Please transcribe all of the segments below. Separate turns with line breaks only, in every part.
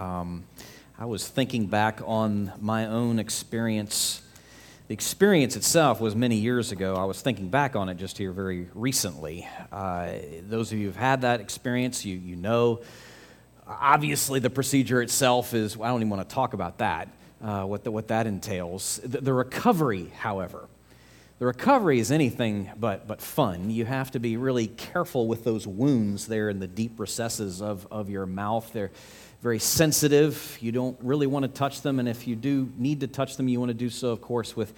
Um, I was thinking back on my own experience. The experience itself was many years ago. I was thinking back on it just here very recently. Uh, those of you who've had that experience, you, you know. Obviously, the procedure itself is, I don't even want to talk about that, uh, what, the, what that entails. The, the recovery, however, the recovery is anything but, but fun. You have to be really careful with those wounds there in the deep recesses of, of your mouth. They're very sensitive. You don't really want to touch them. And if you do need to touch them, you want to do so, of course, with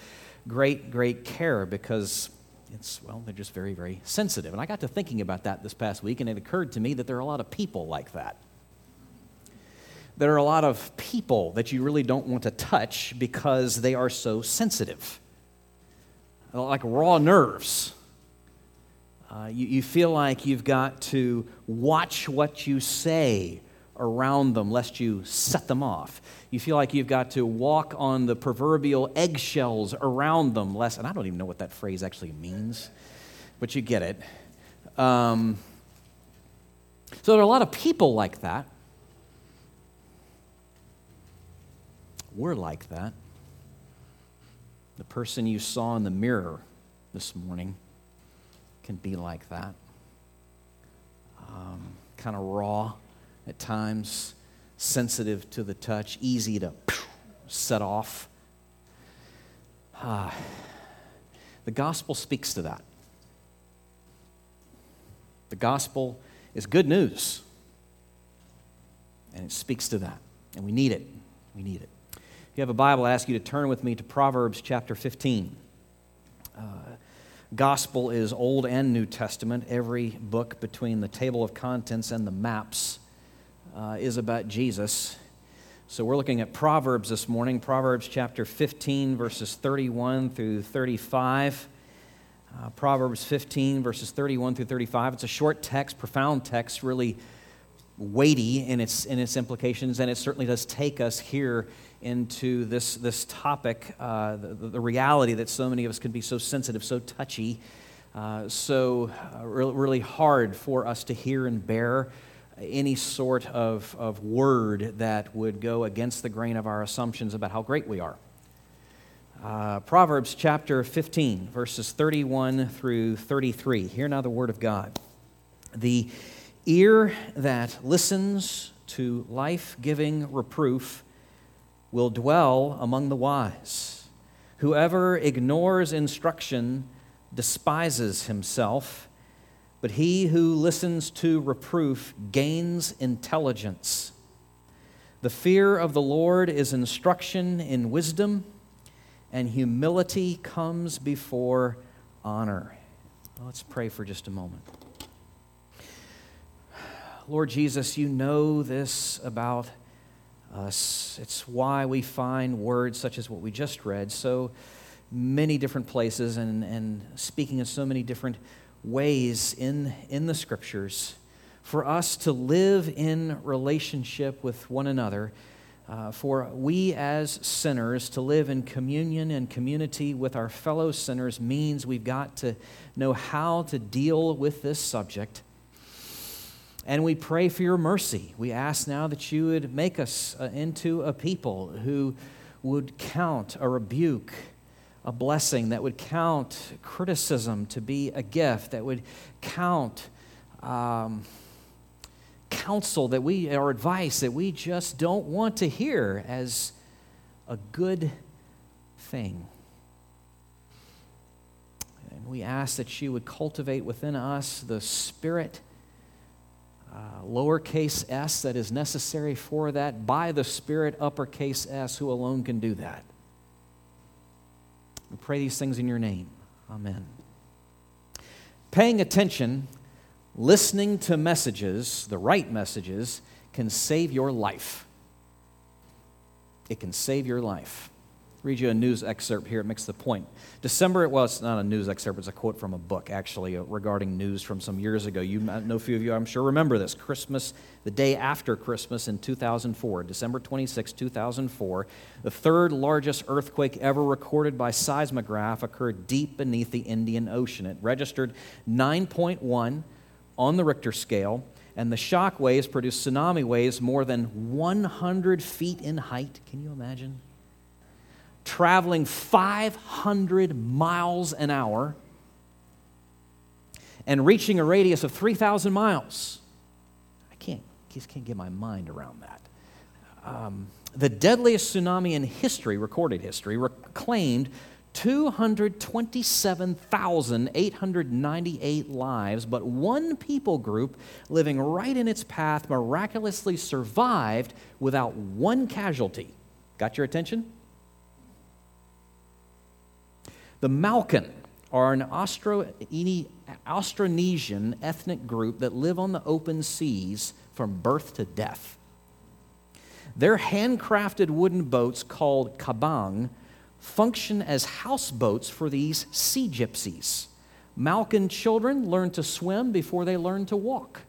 great, great care because it's, well, they're just very, very sensitive. And I got to thinking about that this past week, and it occurred to me that there are a lot of people like that. There are a lot of people that you really don't want to touch because they are so sensitive like raw nerves. Uh, you, you feel like you've got to watch what you say around them lest you set them off. You feel like you've got to walk on the proverbial eggshells around them lest, and I don't even know what that phrase actually means, but you get it. Um, so there are a lot of people like that. We're like that. The person you saw in the mirror this morning can be like that. Um, kind of raw at times, sensitive to the touch, easy to set off. Ah, the gospel speaks to that. The gospel is good news, and it speaks to that, and we need it. We need it. If you have a Bible, I ask you to turn with me to Proverbs chapter 15. Uh, gospel is Old and New Testament. Every book between the table of contents and the maps uh, is about Jesus. So we're looking at Proverbs this morning, Proverbs chapter 15, verses 31 through 35. Uh, Proverbs 15, verses 31 through 35. It's a short text, profound text, really weighty in its, in its implications, and it certainly does take us here into this, this topic, uh, the, the, reality that so many of us can be so sensitive, so touchy, uh, so uh, really, really hard for us to hear and bear any sort of, of word that would go against the grain of our assumptions about how great we are. Uh, Proverbs chapter 15, verses 31 through 33. Hear now the word of God. The ear that listens to life giving reproof will dwell among the wise. Whoever ignores instruction despises himself, but he who listens to reproof gains intelligence. The fear of the Lord is instruction in wisdom, and humility comes before honor. let's pray for just a moment. Lord Jesus, you know this about us. It's why we find words such as what we just read so many different places and, and speaking in so many different ways in, in the scriptures. For us to live in relationship with one another, uh, for we as sinners to live in communion and community with our fellow sinners means we've got to know how to deal with this subject and we pray for your mercy. We ask now that you would make us uh, into a people who would count a rebuke a blessing, that would count criticism to be a gift, that would count um, counsel that we, or advice that we just don't want to hear as a good thing. And we ask that you would cultivate within us the spirit uh, lowercase s that is necessary for that by the Spirit, uppercase S, who alone can do that. We pray these things in your name. Amen. Paying attention, listening to messages, the right messages, can save your life. It can save your life read you a news excerpt here. It makes the point. December, well, it's not a news excerpt, it's a quote from a book, actually, uh, regarding news from some years ago. You know, a few of you, I'm sure, remember this. Christmas, the day after Christmas in 2004, December 26, 2004, the third largest earthquake ever recorded by seismograph occurred deep beneath the Indian Ocean. It registered 9.1 on the Richter scale and the shock waves produced tsunami waves more than 100 feet in height. Can you imagine? Traveling 500 miles an hour and reaching a radius of 3,000 miles. I can't, just can't get my mind around that. Um, the deadliest tsunami in history, recorded history, claimed 227,898 lives, but one people group living right in its path miraculously survived without one casualty. Got your attention? The Moken are an Austronesian ethnic group that live on the open seas from birth to death. Their handcrafted wooden boats called kabang function as houseboats for these sea gypsies. Moken children learn to swim before they learn to walk.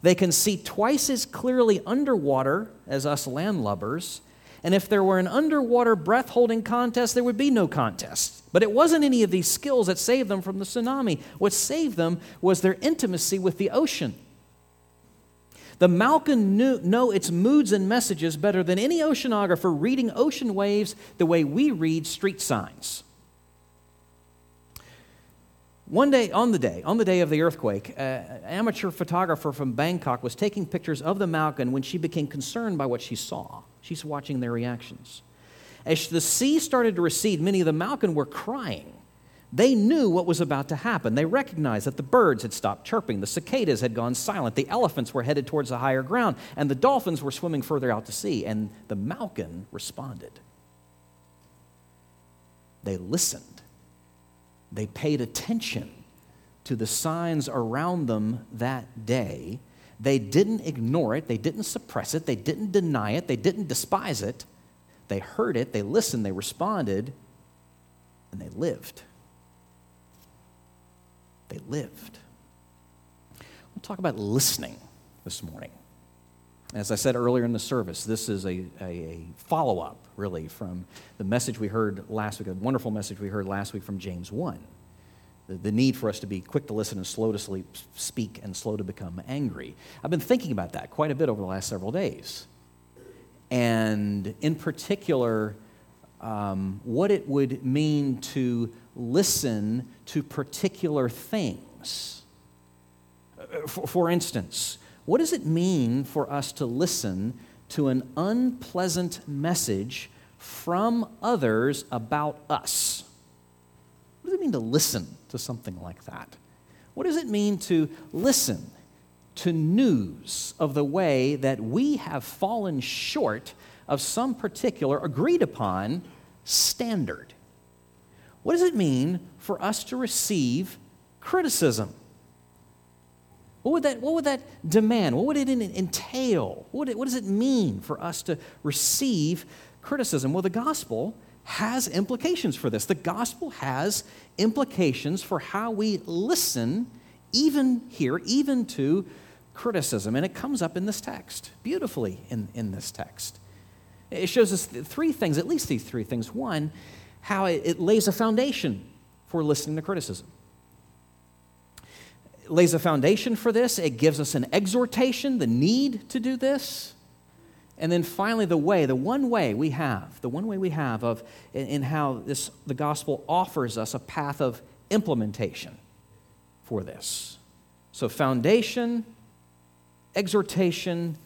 They can see twice as clearly underwater as us landlubbers, and if there were an underwater breath holding contest, there would be no contest. But it wasn't any of these skills that saved them from the tsunami. What saved them was their intimacy with the ocean. The Moken knew, know its moods and messages better than any oceanographer reading ocean waves the way we read street signs. One day, on the day, on the day of the earthquake, uh, an amateur photographer from Bangkok was taking pictures of the Moken when she became concerned by what she saw. She's watching their reactions. As the sea started to recede, many of the Moken were crying. They knew what was about to happen. They recognized that the birds had stopped chirping, the cicadas had gone silent, the elephants were headed towards the higher ground, and the dolphins were swimming further out to sea. And the Moken responded. They listened, they paid attention to the signs around them that day. They didn't ignore it, they didn't suppress it, they didn't deny it, they didn't despise it. They heard it, they listened, they responded, and they lived. They lived. We'll talk about listening this morning. As I said earlier in the service, this is a, a, a follow up, really, from the message we heard last week, a wonderful message we heard last week from James 1. The, need for us to be quick to listen and slow to sleep, speak and slow to become angry. I've been thinking about that quite a bit over the last several days. And in particular, um, what it would mean to listen to particular things. Uh, for, for instance, what does it mean for us to listen to an unpleasant message from others about us? What does it mean to listen to something like that? What does it mean to listen to news of the way that we have fallen short of some particular agreed upon standard? What does it mean for us to receive criticism? What would that, what would that demand? What would it entail? What, it, what does it mean for us to receive criticism? Well, the gospel has implications for this. The gospel has implications for how we listen, even here, even to criticism. And it comes up in this text, beautifully in, in this text. It shows us three things, at least these three things. One, how it, it lays a foundation for listening to criticism. It lays a foundation for this, it gives us an exhortation, the need to do this. And then finally, the way, the one way we have, the one way we have of in, in how this, the gospel offers us a path of implementation for this. So, foundation, exhortation,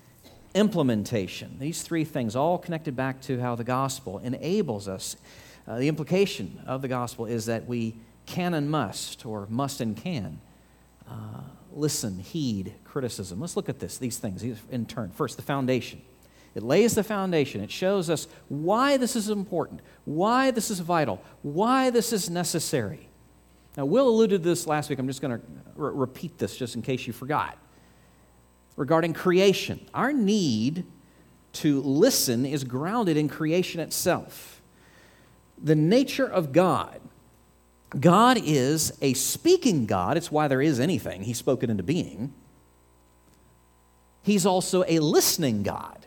implementation. These three things, all connected back to how the gospel enables us uh, the implication of the gospel is that we can and must, or must and can, uh, listen, heed criticism. Let's look at this, these things in turn. First, the foundation. It lays the foundation. It shows us why this is important, why this is vital, why this is necessary. Now, Will alluded to this last week. I'm just going to re- repeat this just in case you forgot. Regarding creation, our need to listen is grounded in creation itself the nature of God. God is a speaking God. It's why there is anything. He spoke it into being. He's also a listening God.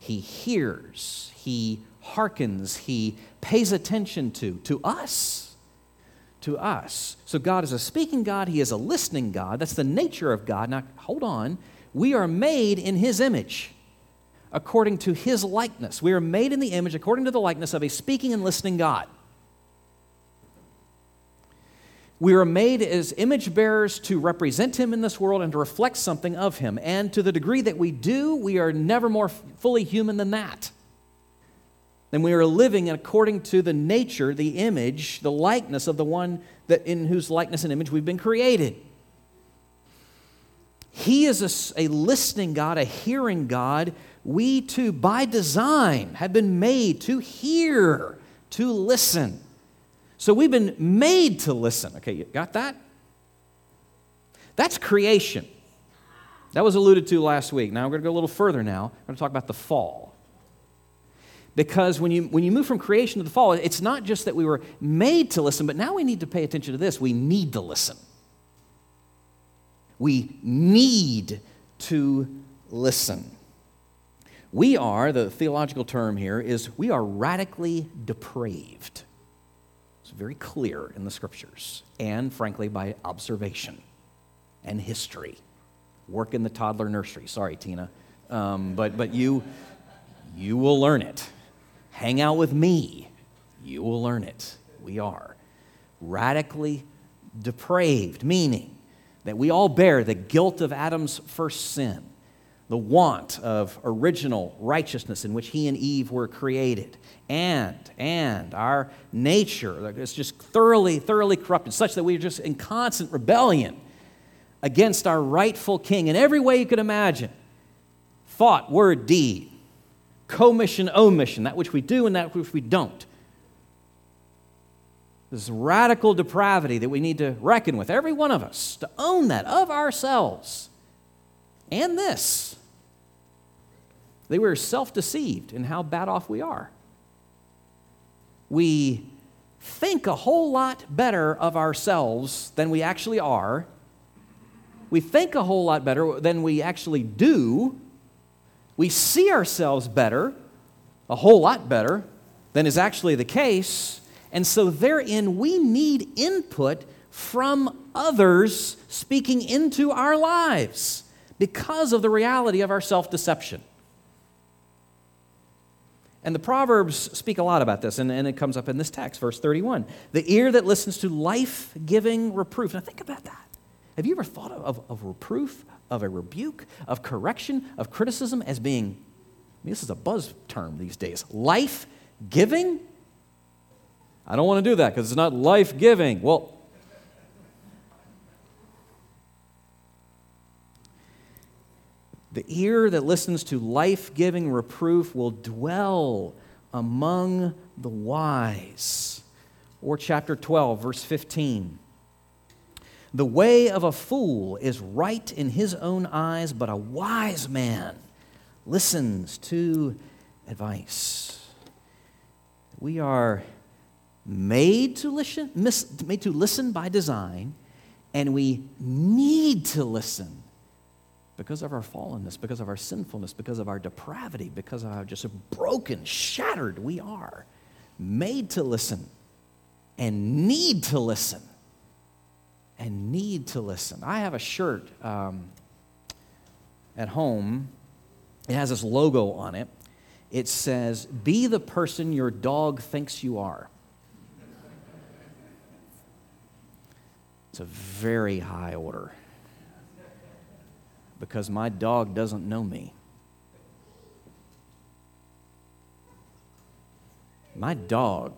He hears, he hearkens, he pays attention to, to us. To us. So God is a speaking God, he is a listening God. That's the nature of God. Now, hold on. We are made in his image, according to his likeness. We are made in the image, according to the likeness of a speaking and listening God. We are made as image bearers to represent him in this world and to reflect something of him. And to the degree that we do, we are never more fully human than that. And we are living according to the nature, the image, the likeness of the one that in whose likeness and image we've been created. He is a, a listening God, a hearing God. We too, by design, have been made to hear, to listen. So we've been made to listen. Okay, you got that? That's creation. That was alluded to last week. Now we're going to go a little further now. We're going to talk about the fall. Because when you, when you move from creation to the fall, it's not just that we were made to listen, but now we need to pay attention to this. We need to listen. We need to listen. We are, the theological term here is we are radically depraved. Very clear in the scriptures and, frankly, by observation and history. Work in the toddler nursery. Sorry, Tina. Um, but, but you, you will learn it. Hang out with me. You will learn it. We are radically depraved, meaning that we all bear the guilt of Adam's first sin, the want of original righteousness in which he and Eve were created, and and our nature is just thoroughly thoroughly corrupted such that we are just in constant rebellion against our rightful king. In every way you could imagine thought word deed commission omission that which we do and that which we don't. This radical depravity that we need to reckon with every one of us to own that of ourselves. And this they were self-deceived in how bad off we are we think a whole lot better of ourselves than we actually are. We think a whole lot better than we actually do. We see ourselves better, a whole lot better than is actually the case. And so, therein, we need input from others speaking into our lives because of the reality of our self deception. And the Proverbs speak a lot about this, and, and it comes up in this text, verse 31. The ear that listens to life giving reproof. Now, think about that. Have you ever thought of, of, of, reproof, of a rebuke, of correction, of criticism as being, I mean, this is a buzz term these days, life giving? I don't want to do that because it's not life giving. Well, The ear that listens to life giving reproof will dwell among the wise. Or chapter 12, verse 15. The way of a fool is right in his own eyes, but a wise man listens to advice. We are made to listen, made to listen by design, and we need to listen because of our fallenness, because of our sinfulness, because of our depravity, because of how just broken, shattered we are, made to listen and need to listen. And need to listen. I have a shirt um, at home, it has this logo on it. It says, Be the person your dog thinks you are. It's a very high order because my dog doesn't know me. My dog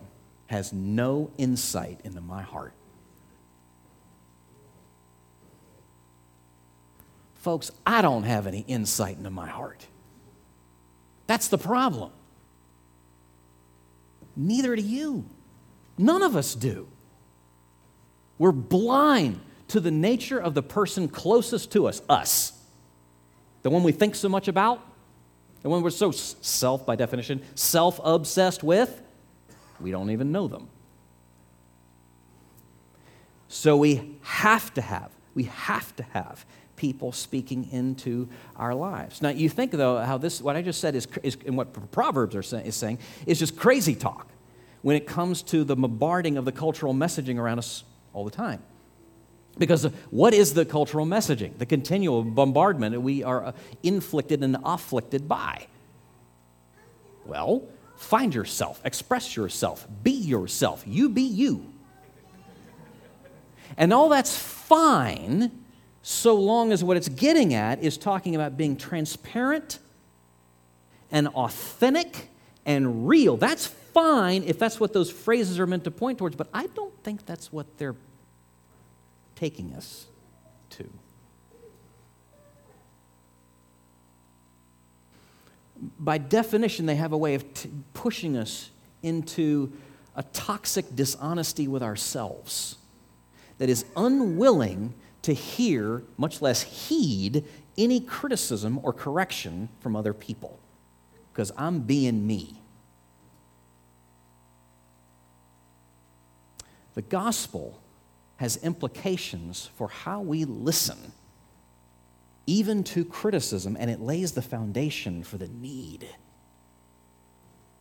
has no insight into my heart. Folks, I don't have any insight into my heart. That's the problem. Neither do you. None of us do. We're blind to the nature of the person closest to us, us the one we think so much about, the one we're so self, by definition, self obsessed with, we don't even know them. So we have to have, we have to have people speaking into our lives. Now, you think, though, how this, what I just said is, is and what Proverbs are say, is saying, is just crazy talk when it comes to the bombarding of the cultural messaging around us all the time. Because what is the cultural messaging? The continual bombardment we are uh, inflicted and afflicted by. Well, find yourself, express yourself, be yourself, you be you. And all that's fine so long as what it's getting at is talking about being transparent and authentic and real. That's fine if that's what those phrases are meant to point towards, but I don't think that's what they're taking us to. By definition, they have a way of t- pushing us into a toxic dishonesty with ourselves that is unwilling to hear, much less heed, any criticism or correction from other people because I'm being me. The gospel has implications for how we listen, even to criticism, and it lays the foundation for the need.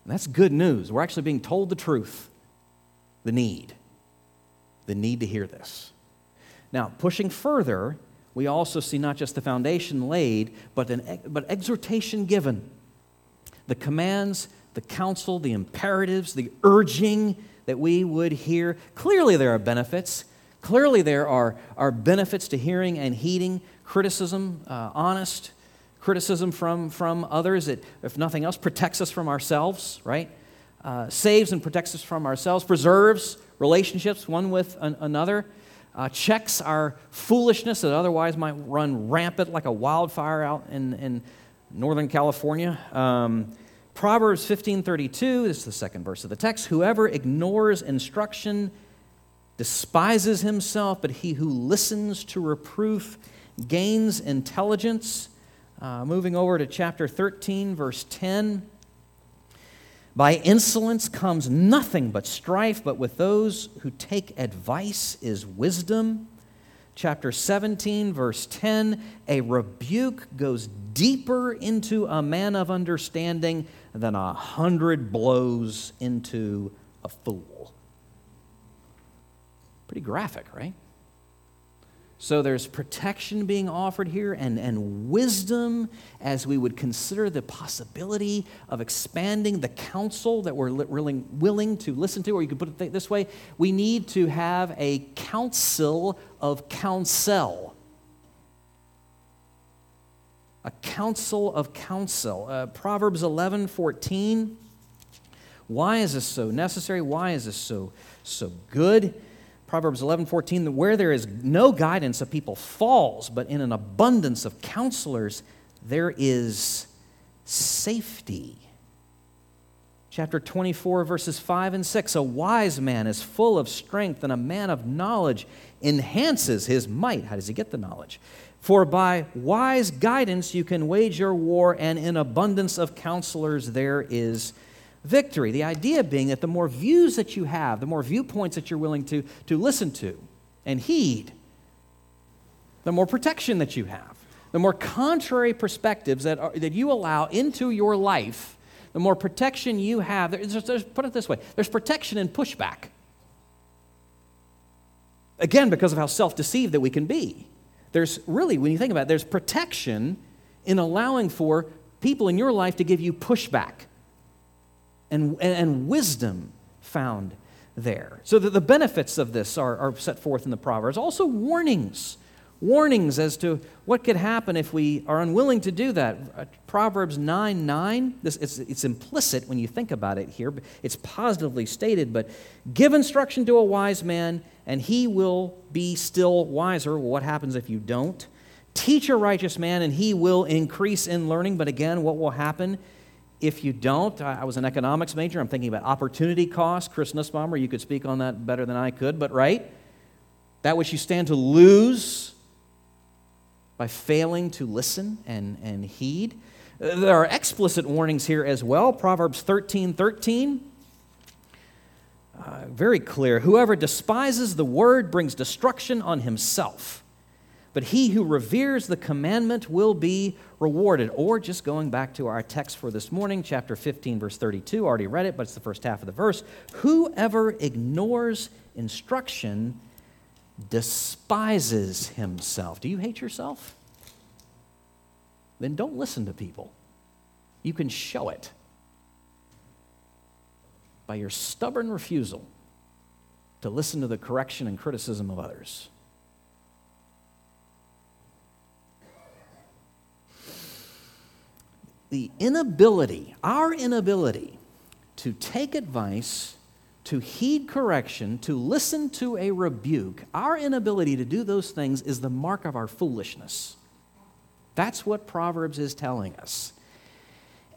And that's good news. We're actually being told the truth the need, the need to hear this. Now, pushing further, we also see not just the foundation laid, but, an, but exhortation given. The commands, the counsel, the imperatives, the urging that we would hear. Clearly, there are benefits. Clearly, there are, are benefits to hearing and heeding criticism, uh, honest criticism from, from others. It, if nothing else, protects us from ourselves, right? Uh, saves and protects us from ourselves, preserves relationships one with an, another, uh, checks our foolishness that otherwise might run rampant like a wildfire out in, in Northern California. Um, Proverbs 15:32, this is the second verse of the text, whoever ignores instruction despises himself, but he who listens to reproof gains intelligence. Uh, moving over to chapter 13, verse 10. By insolence comes nothing but strife, but with those who take advice is wisdom. Chapter 17, verse 10 A rebuke goes deeper into a man of understanding than a hundred blows into a fool. Pretty graphic, right? So there's protection being offered here and, and wisdom as we would consider the possibility of expanding the counsel that we're really willing to listen to, or you could put it this way we need to have a council of counsel. A council of counsel. Uh, Proverbs 11 14. Why is this so necessary? Why is this so, so good? Proverbs 11, 14, where there is no guidance, a people falls, but in an abundance of counselors, there is safety. Chapter 24, verses 5 and 6 A wise man is full of strength, and a man of knowledge enhances his might. How does he get the knowledge? For by wise guidance you can wage your war, and in abundance of counselors there is victory. The idea being that the more views that you have, the more viewpoints that you're willing to, to listen to and heed, the more protection that you have, the more contrary perspectives that, are, that you allow into your life, the more protection you have. There's, there's, put it this way there's protection in pushback. Again, because of how self deceived that we can be. There's really, when you think about it, there's protection in allowing for people in your life to give you pushback and, and wisdom found there. So that the benefits of this are, are set forth in the Proverbs. Also, warnings. Warnings as to what could happen if we are unwilling to do that. Uh, Proverbs 9 9, this, it's, it's implicit when you think about it here. It's positively stated, but give instruction to a wise man, and he will be still wiser. Well, what happens if you don't? Teach a righteous man, and he will increase in learning. But again, what will happen if you don't, I was an economics major. I'm thinking about opportunity cost. Chris Nussbaumer, you could speak on that better than I could, but right? That which you stand to lose by failing to listen and, and heed. There are explicit warnings here as well. Proverbs 13 13. Uh, very clear. Whoever despises the word brings destruction on himself but he who reveres the commandment will be rewarded. Or just going back to our text for this morning, chapter 15, verse 32, already read it, but it's the first half of the verse. Whoever ignores instruction despises himself. Do you hate yourself? Then don't listen to people. You can show it by your stubborn refusal to listen to the correction and criticism of others. The inability, our inability to take advice, to heed correction, to listen to a rebuke, our inability to do those things is the mark of our foolishness. That's what Proverbs is telling us.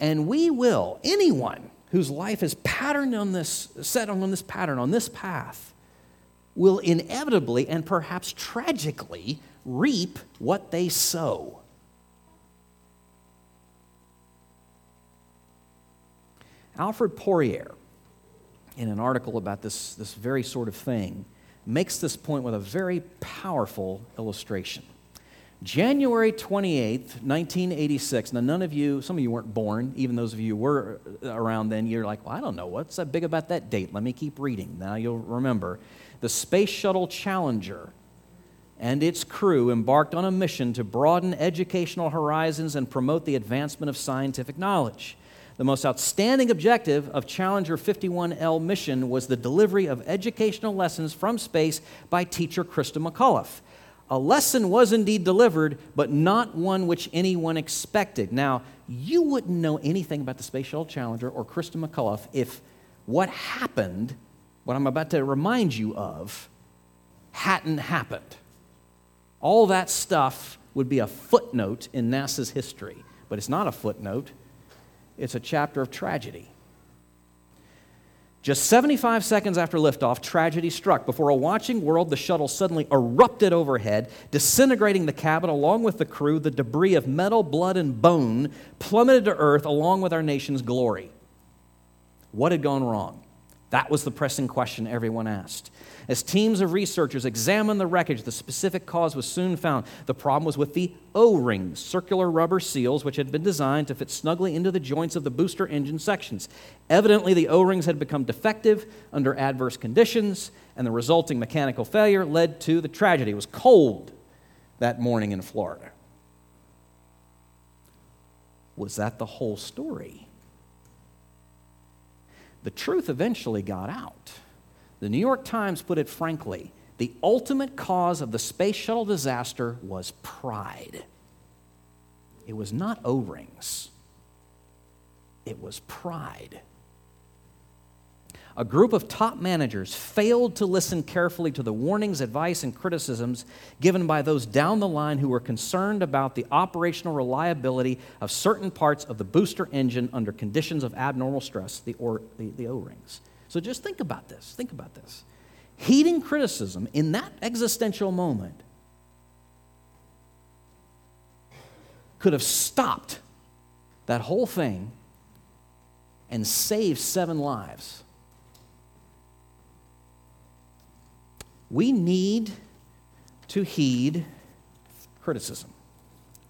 And we will, anyone whose life is patterned on this, set on this pattern, on this path, will inevitably and perhaps tragically reap what they sow. Alfred Poirier, in an article about this, this very sort of thing, makes this point with a very powerful illustration. January 28th, 1986. Now, none of you, some of you weren't born, even those of you who were around then, you're like, well, I don't know. What's that big about that date? Let me keep reading. Now you'll remember. The Space Shuttle Challenger and its crew embarked on a mission to broaden educational horizons and promote the advancement of scientific knowledge. The most outstanding objective of Challenger 51L mission was the delivery of educational lessons from space by teacher Christa McAuliffe. A lesson was indeed delivered, but not one which anyone expected. Now, you wouldn't know anything about the Space Shuttle Challenger or Christa McAuliffe if what happened, what I'm about to remind you of, hadn't happened. All that stuff would be a footnote in NASA's history, but it's not a footnote it's a chapter of tragedy. Just 75 seconds after liftoff, tragedy struck. Before a watching world, the shuttle suddenly erupted overhead, disintegrating the cabin along with the crew. The debris of metal, blood, and bone plummeted to earth along with our nation's glory. What had gone wrong? That was the pressing question everyone asked. As teams of researchers examined the wreckage, the specific cause was soon found. The problem was with the O rings, circular rubber seals, which had been designed to fit snugly into the joints of the booster engine sections. Evidently, the O rings had become defective under adverse conditions, and the resulting mechanical failure led to the tragedy. It was cold that morning in Florida. Was that the whole story? The truth eventually got out. The New York Times put it frankly the ultimate cause of the space shuttle disaster was pride. It was not O rings, it was pride. A group of top managers failed to listen carefully to the warnings, advice, and criticisms given by those down the line who were concerned about the operational reliability of certain parts of the booster engine under conditions of abnormal stress, the, or, the, the O rings. So just think about this. Think about this. Heeding criticism in that existential moment could have stopped that whole thing and saved seven lives. We need to heed criticism.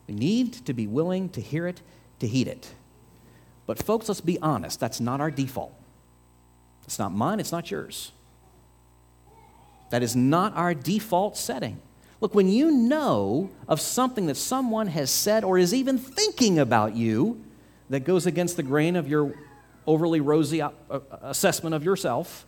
We need to be willing to hear it, to heed it. But, folks, let's be honest, that's not our default. It's not mine, it's not yours. That is not our default setting. Look, when you know of something that someone has said or is even thinking about you that goes against the grain of your overly rosy uh, uh, assessment of yourself,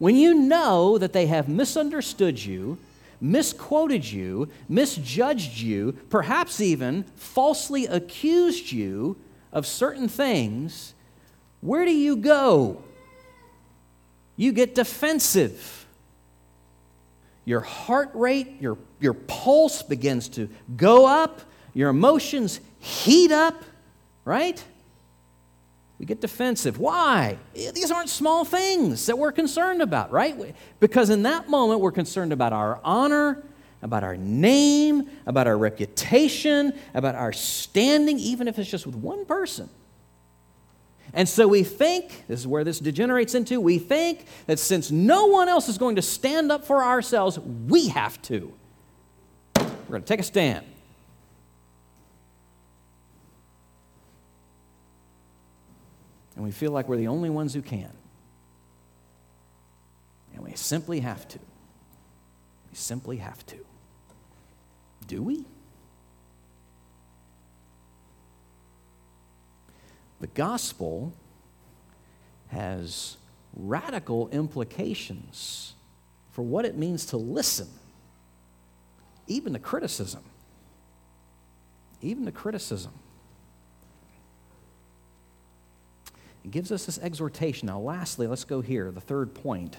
when you know that they have misunderstood you, misquoted you, misjudged you, perhaps even falsely accused you of certain things, where do you go? You get defensive. Your heart rate, your, your pulse begins to go up, your emotions heat up, right? We get defensive. Why? Eh, these aren't small things that we're concerned about, right? Because in that moment, we're concerned about our honor, about our name, about our reputation, about our standing, even if it's just with one person. And so we think, this is where this degenerates into, we think that since no one else is going to stand up for ourselves, we have to. We're going to take a stand. And we feel like we're the only ones who can. And We simply have to. We simply have to. Do we? The gospel has radical implications for what it means to listen, even to criticism. Even to criticism. It gives us this exhortation. Now, lastly, let's go here, the third point,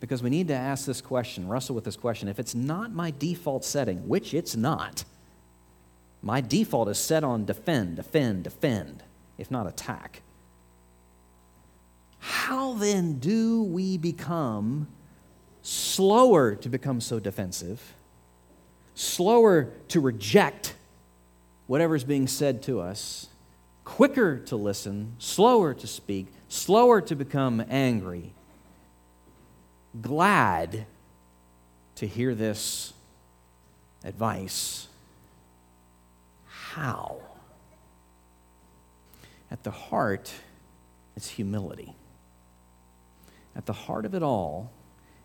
because we need to ask this question, wrestle with this question. If it's not my default setting, which it's not, my default is set on defend, defend, defend, if not attack. How then do we become slower to become so defensive, slower to reject whatever's being said to us? Quicker to listen, slower to speak, slower to become angry, glad to hear this advice. How? At the heart, it's humility. At the heart of it all,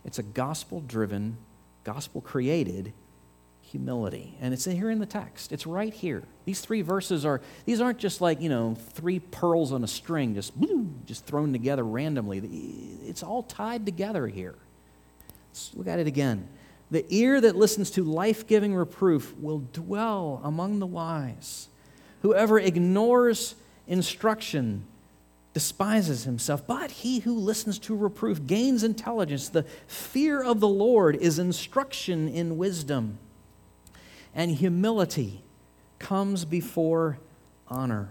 it's a gospel driven, gospel created humility. And it's here in the text. It's right here. These three verses are, these aren't just like, you know, three pearls on a string, just, just thrown together randomly. It's all tied together here. Let's look at it again. The ear that listens to life giving reproof will dwell among the wise. Whoever ignores instruction despises himself, but he who listens to reproof gains intelligence. The fear of the Lord is instruction in wisdom and humility comes before honor.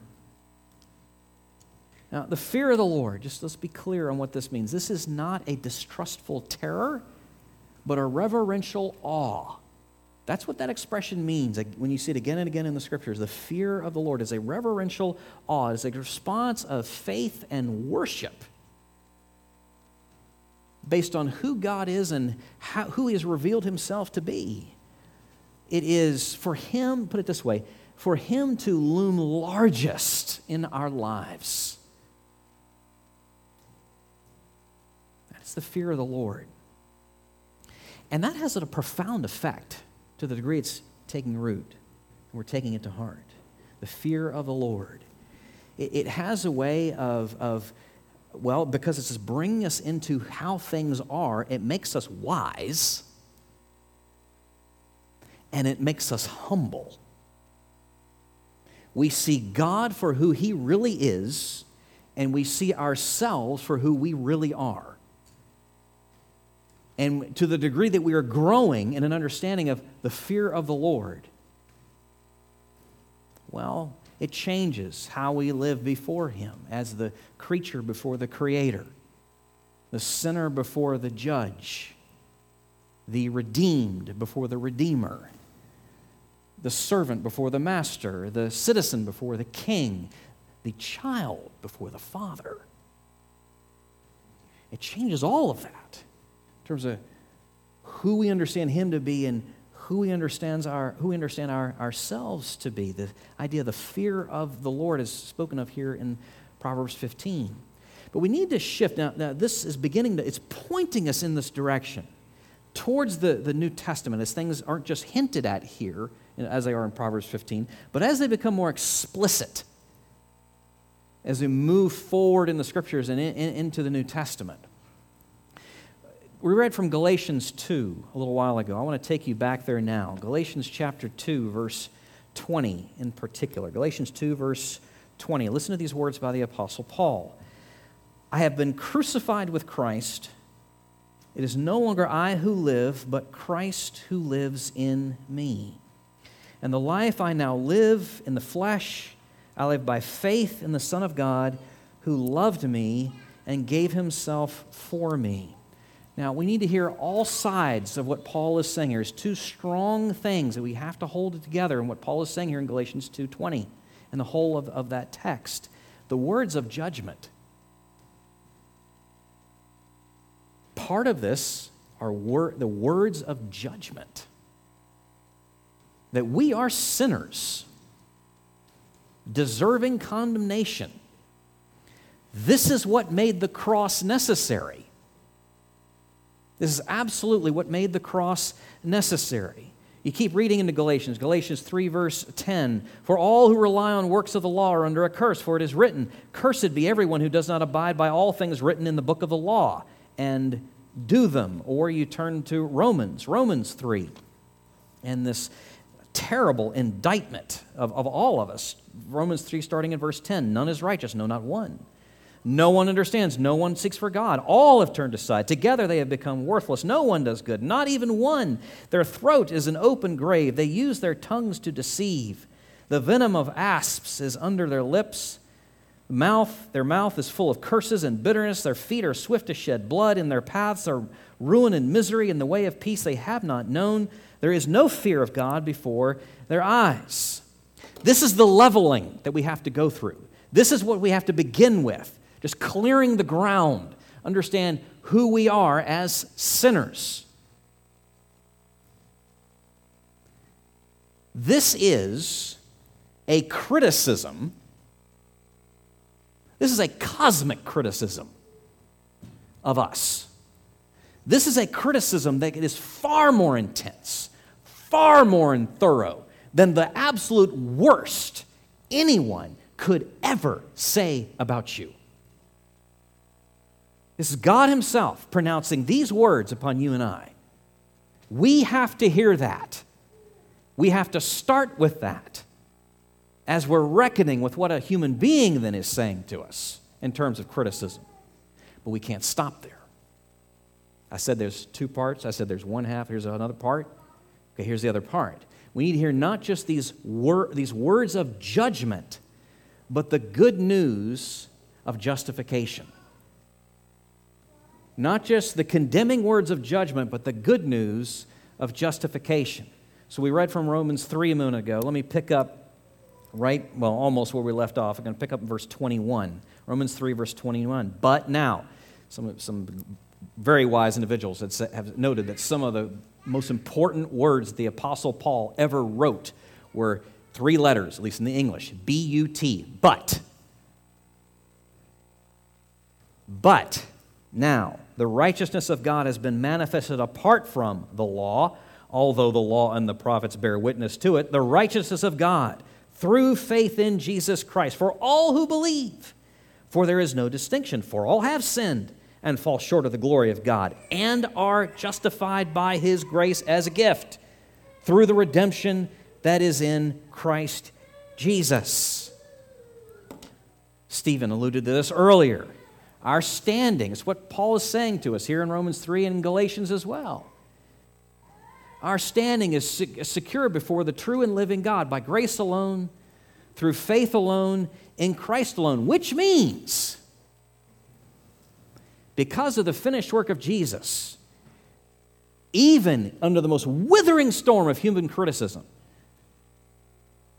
Now, the fear of the Lord, just let's be clear on what this means. This is not a distrustful terror, but a reverential awe. That's what that expression means when you see it again and again in the scriptures. The fear of the Lord is a reverential awe, it's a response of faith and worship based on who God is and how, who He has revealed Himself to be it is for Him, put it this way, for Him to loom largest in our lives. That's the fear of the Lord. And that has a profound effect to the degree it's taking root. And we're taking it to heart. The fear of the Lord. It, it has a way of, of, well, because it's bringing us into how things are, it makes us wise and it makes us humble. We see God for who He really is, and we see ourselves for who we really are. And to the degree that we are growing in an understanding of the fear of the Lord, well, it changes how we live before Him as the creature before the Creator, the sinner before the judge, the redeemed before the Redeemer the servant before the master, the citizen before the king, the child before the father. It changes all of that in terms of who we understand him to be and who we understands our who we understand our, ourselves to be. The idea of the fear of the Lord is spoken of here in Proverbs 15. But we need to shift. Now, now this is beginning to, it's pointing us in this direction towards the, the New Testament as things aren't just hinted at here as they are in Proverbs 15, but as they become more explicit, as we move forward in the scriptures and in, in, into the New Testament. We read from Galatians 2 a little while ago. I want to take you back there now. Galatians chapter 2, verse 20 in particular. Galatians 2, verse 20. Listen to these words by the Apostle Paul I have been crucified with Christ. It is no longer I who live, but Christ who lives in me. And the life I now live in the flesh, I live by faith in the Son of God who loved me and gave himself for me. Now, we need to hear all sides of what Paul is saying here. There's two strong things that we have to hold together in what Paul is saying here in Galatians 2.20 and the whole of, of that text. The words of judgment. Part of this are wor- the words of judgment that we are sinners, deserving condemnation. This is what made the cross necessary. This is absolutely what made the cross necessary. You keep reading into Galatians, Galatians 3, verse 10. For all who rely on works of the law are under a curse, for it is written, Cursed be everyone who does not abide by all things written in the book of the law and do them. Or you turn to Romans, Romans 3, and this terrible indictment of, of all of us. Romans 3, starting in verse 10 None is righteous, no, not one. No one understands. No one seeks for God. All have turned aside. Together they have become worthless. No one does good, not even one. Their throat is an open grave. They use their tongues to deceive. The venom of asps is under their lips. Mouth, their mouth is full of curses and bitterness. Their feet are swift to shed blood. In their paths are ruin and misery. In the way of peace they have not known. There is no fear of God before their eyes. This is the leveling that we have to go through. This is what we have to begin with just clearing the ground, understand who we are as sinners. This is a criticism. This is a cosmic criticism of us. This is a criticism that is far more intense, far more thorough than the absolute worst anyone could ever say about you. This is God Himself pronouncing these words upon you and I. We have to hear that. We have to start with that as we're reckoning with what a human being then is saying to us in terms of criticism. But we can't stop there. I said there's two parts. I said there's one half. Here's another part. Okay, here's the other part. We need to hear not just these, wor- these words of judgment, but the good news of justification not just the condemning words of judgment, but the good news of justification. So we read from Romans 3 a minute ago. Let me pick up right, well, almost where we left off. I'm going to pick up verse 21. Romans 3, verse 21. But now, some, some very wise individuals have noted that some of the most important words the Apostle Paul ever wrote were three letters, at least in the English B U T, but. But now, the righteousness of God has been manifested apart from the law, although the law and the prophets bear witness to it. The righteousness of God through faith in Jesus Christ for all who believe. For there is no distinction, for all have sinned and fall short of the glory of God and are justified by his grace as a gift through the redemption that is in Christ Jesus. Stephen alluded to this earlier. Our standing. is what Paul is saying to us here in Romans 3 and Galatians as well. Our standing is secure before the true and living God by grace alone, through faith alone, in Christ alone, which means because of the finished work of Jesus, even under the most withering storm of human criticism,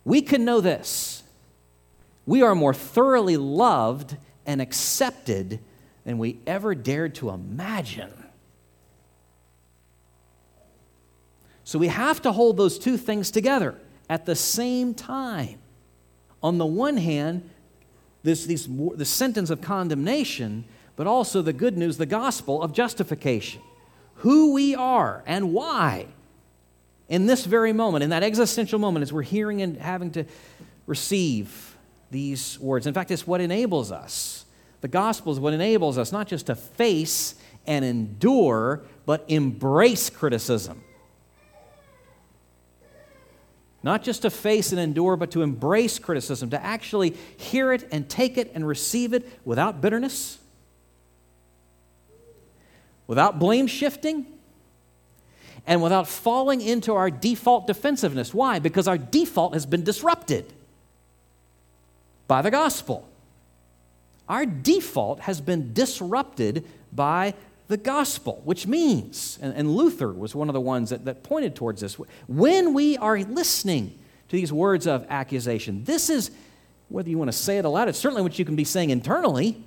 we can know this. We are more thoroughly loved and accepted than we ever dared to imagine. So we have to hold those two things together at the same time. On the one hand, this, these, the sentence of condemnation, but also the good news, the gospel of justification. Who we are and why in this very moment, in that existential moment, as we're hearing and having to receive these words. In fact, it's what enables us. The gospel is what enables us not just to face and endure, but embrace criticism. Not just to face and endure, but to embrace criticism, to actually hear it and take it and receive it without bitterness, without blame shifting, and without falling into our default defensiveness. Why? Because our default has been disrupted by the gospel. Our default has been disrupted by the gospel, which means, and, and Luther was one of the ones that, that pointed towards this, when we are listening to these words of accusation, this is, whether you want to say it aloud, it's certainly what you can be saying internally.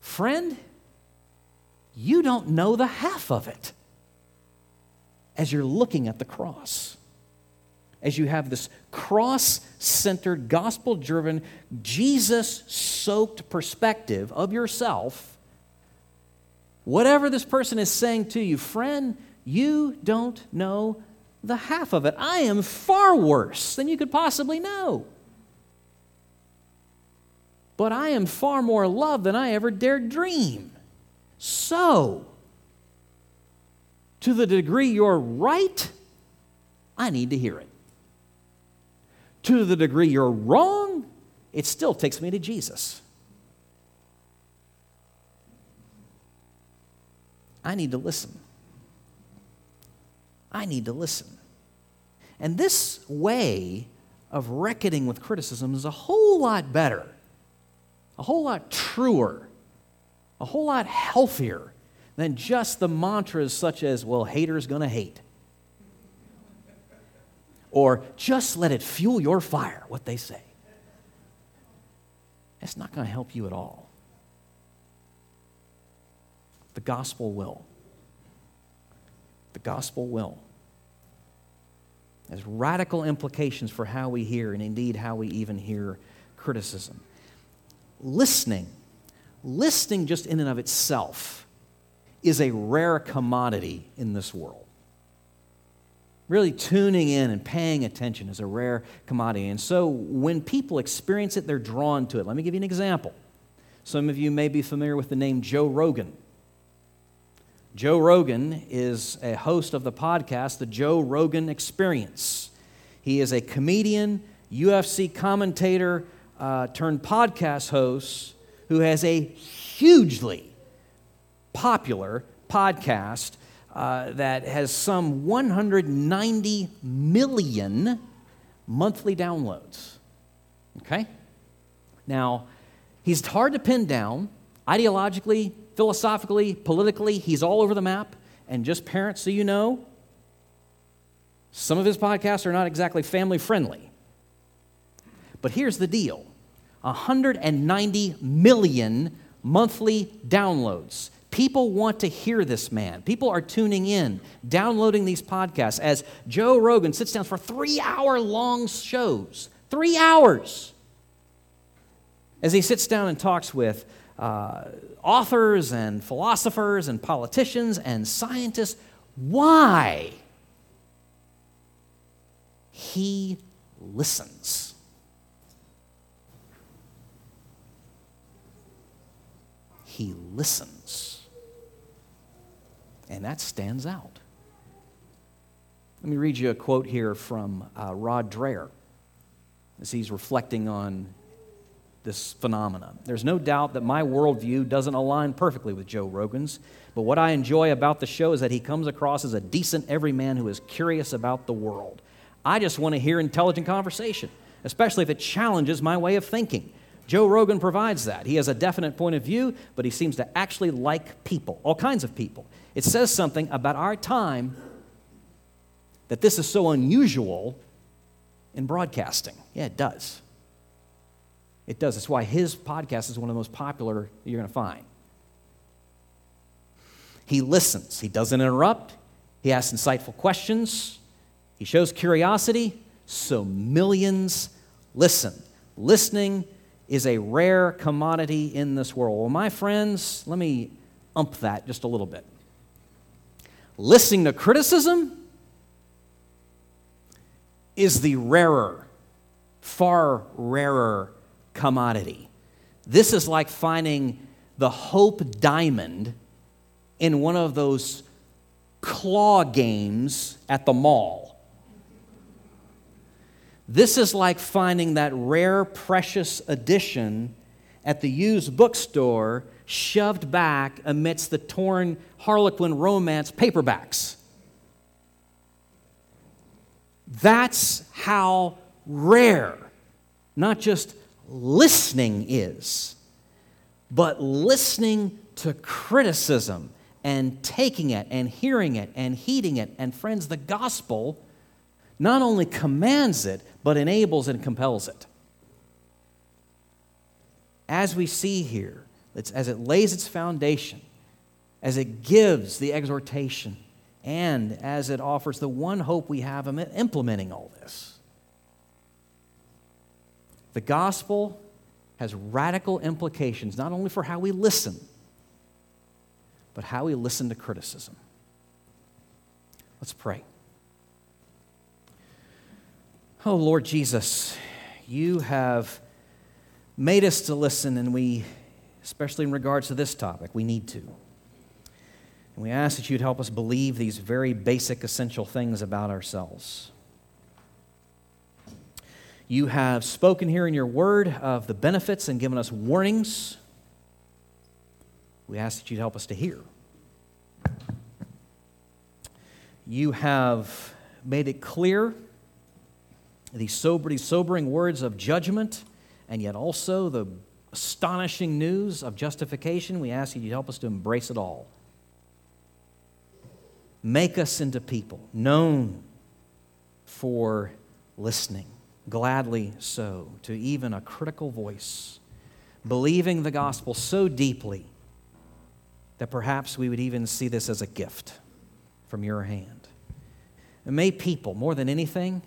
Friend, you don't know the half of it as you're looking at the cross as you have this cross centered, gospel driven, Jesus soaked perspective of yourself, whatever this person is saying to you, friend, you don't know the half of it. I am far worse than you could possibly know. But I am far more loved than I ever dared dream. So, to the degree you're right, I need to hear it. To the degree you're wrong, it still takes me to Jesus. I need to listen. I need to listen. And this way of reckoning with criticism is a whole lot better, a whole lot truer, a whole lot healthier than just the mantras such as, well, haters gonna hate. Or just let it fuel your fire, what they say. That's not gonna help you at all. The gospel will. The gospel will. Has radical implications for how we hear and indeed how we even hear criticism. Listening, listening just in and of itself, is a rare commodity in this world. Really tuning in and paying attention is a rare commodity. And so when people experience it, they're drawn to it. Let me give you an example. Some of you may be familiar with the name Joe Rogan. Joe Rogan is a host of the podcast, The Joe Rogan Experience. He is a comedian, UFC commentator, uh, turned podcast host who has a hugely popular podcast uh, that has some 190 million monthly downloads. Okay? Now, he's hard to pin down ideologically, philosophically, politically, he's all over the map. And just parents, so you know, some of his podcasts are not exactly family friendly. But here's the deal 190 million monthly downloads. People want to hear this man. People are tuning in, downloading these podcasts as Joe Rogan sits down for three hour long shows. Three hours. As he sits down and talks with uh, authors and philosophers and politicians and scientists. Why? He listens. He listens. And that stands out. Let me read you a quote here from uh, Rod Dreher as he's reflecting on this phenomenon. There's no doubt that my worldview doesn't align perfectly with Joe Rogan's, but what I enjoy about the show is that he comes across as a decent everyman who is curious about the world. I just want to hear intelligent conversation, especially if it challenges my way of thinking. Joe Rogan provides that. He has a definite point of view, but he seems to actually like people, all kinds of people. It says something about our time that this is so unusual in broadcasting. Yeah, it does. It does. That's why his podcast is one of the most popular you're going to find. He listens, he doesn't interrupt, he asks insightful questions, he shows curiosity, so millions listen. Listening is a rare commodity in this world. Well, my friends, let me ump that just a little bit. Listening to criticism is the rarer, far rarer commodity. This is like finding the Hope Diamond in one of those claw games at the mall. This is like finding that rare, precious edition at the used bookstore shoved back amidst the torn Harlequin romance paperbacks. That's how rare, not just listening is, but listening to criticism and taking it and hearing it and heeding it. And friends, the gospel not only commands it, but enables and compels it. As we see here, as it lays its foundation, as it gives the exhortation, and as it offers the one hope we have in implementing all this. The gospel has radical implications, not only for how we listen, but how we listen to criticism. Let's pray. Oh, Lord Jesus, you have made us to listen, and we, especially in regards to this topic, we need to. And we ask that you'd help us believe these very basic, essential things about ourselves. You have spoken here in your word of the benefits and given us warnings. We ask that you'd help us to hear. You have made it clear these, sober, these sobering words of judgment and yet also the astonishing news of justification. We ask you to help us to embrace it all. Make us into people known for listening gladly so, to even a critical voice, believing the gospel so deeply that perhaps we would even see this as a gift from your hand. And may people, more than anything,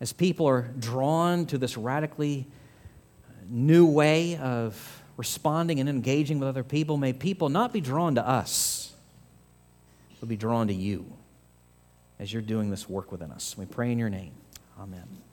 as people are drawn to this radically uh, new way of responding and engaging with other people, may people not be drawn to us, but be drawn to you as you're doing this work within us. We pray in your name. Amen.